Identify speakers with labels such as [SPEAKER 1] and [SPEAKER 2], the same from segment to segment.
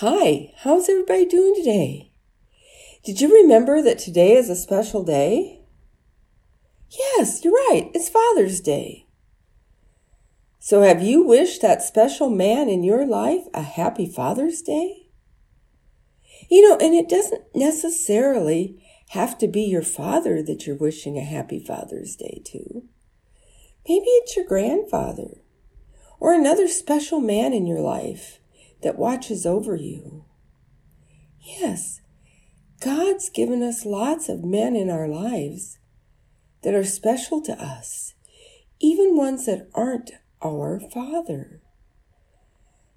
[SPEAKER 1] Hi, how's everybody doing today? Did you remember that today is a special day? Yes, you're right, it's Father's Day. So, have you wished that special man in your life a happy Father's Day? You know, and it doesn't necessarily have to be your father that you're wishing a happy Father's Day to. Maybe it's your grandfather or another special man in your life that watches over you. Yes, God's given us lots of men in our lives that are special to us, even ones that aren't our Father.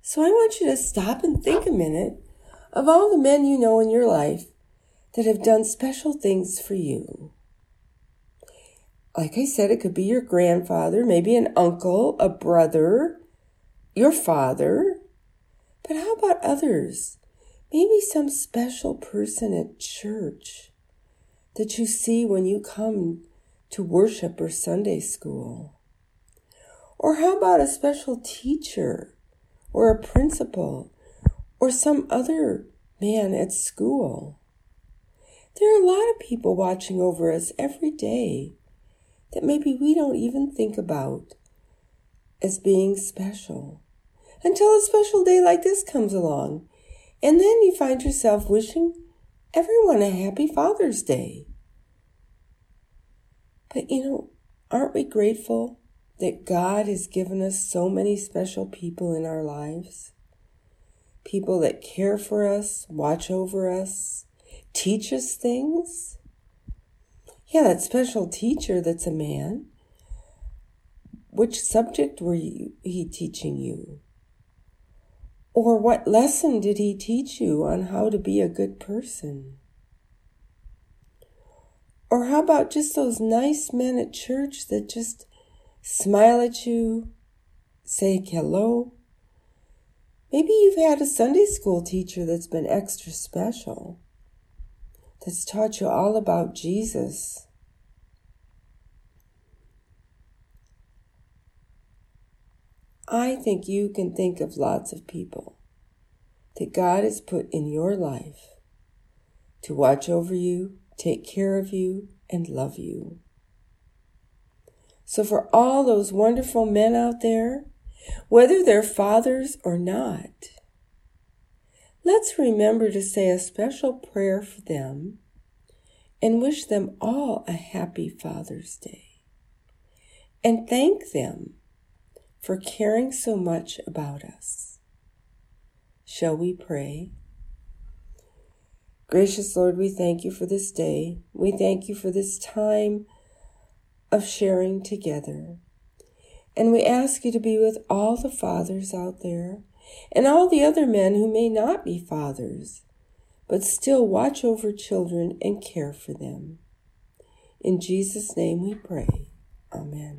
[SPEAKER 1] So I want you to stop and think a minute of all the men you know in your life that have done special things for you. Like I said, it could be your grandfather, maybe an uncle, a brother, your father. But how about others? Maybe some special person at church that you see when you come to worship or Sunday school. Or how about a special teacher or a principal or some other man at school? There are a lot of people watching over us every day that maybe we don't even think about as being special until a special day like this comes along. And then you find yourself wishing everyone a happy Father's Day. But you know, aren't we grateful that God has given us so many special people in our lives? People that care for us, watch over us, teach us things. Yeah, that special teacher that's a man. Which subject were you, he teaching you? Or what lesson did he teach you on how to be a good person? Or how about just those nice men at church that just smile at you, say hello? Maybe you've had a Sunday school teacher that's been extra special, that's taught you all about Jesus. I think you can think of lots of people that God has put in your life to watch over you, take care of you, and love you. So, for all those wonderful men out there, whether they're fathers or not, let's remember to say a special prayer for them and wish them all a happy Father's Day. And thank them for caring so much about us. Shall we pray? Gracious Lord, we thank you for this day. We thank you for this time of sharing together. And we ask you to be with all the fathers out there and all the other men who may not be fathers, but still watch over children and care for them. In Jesus' name we pray. Amen.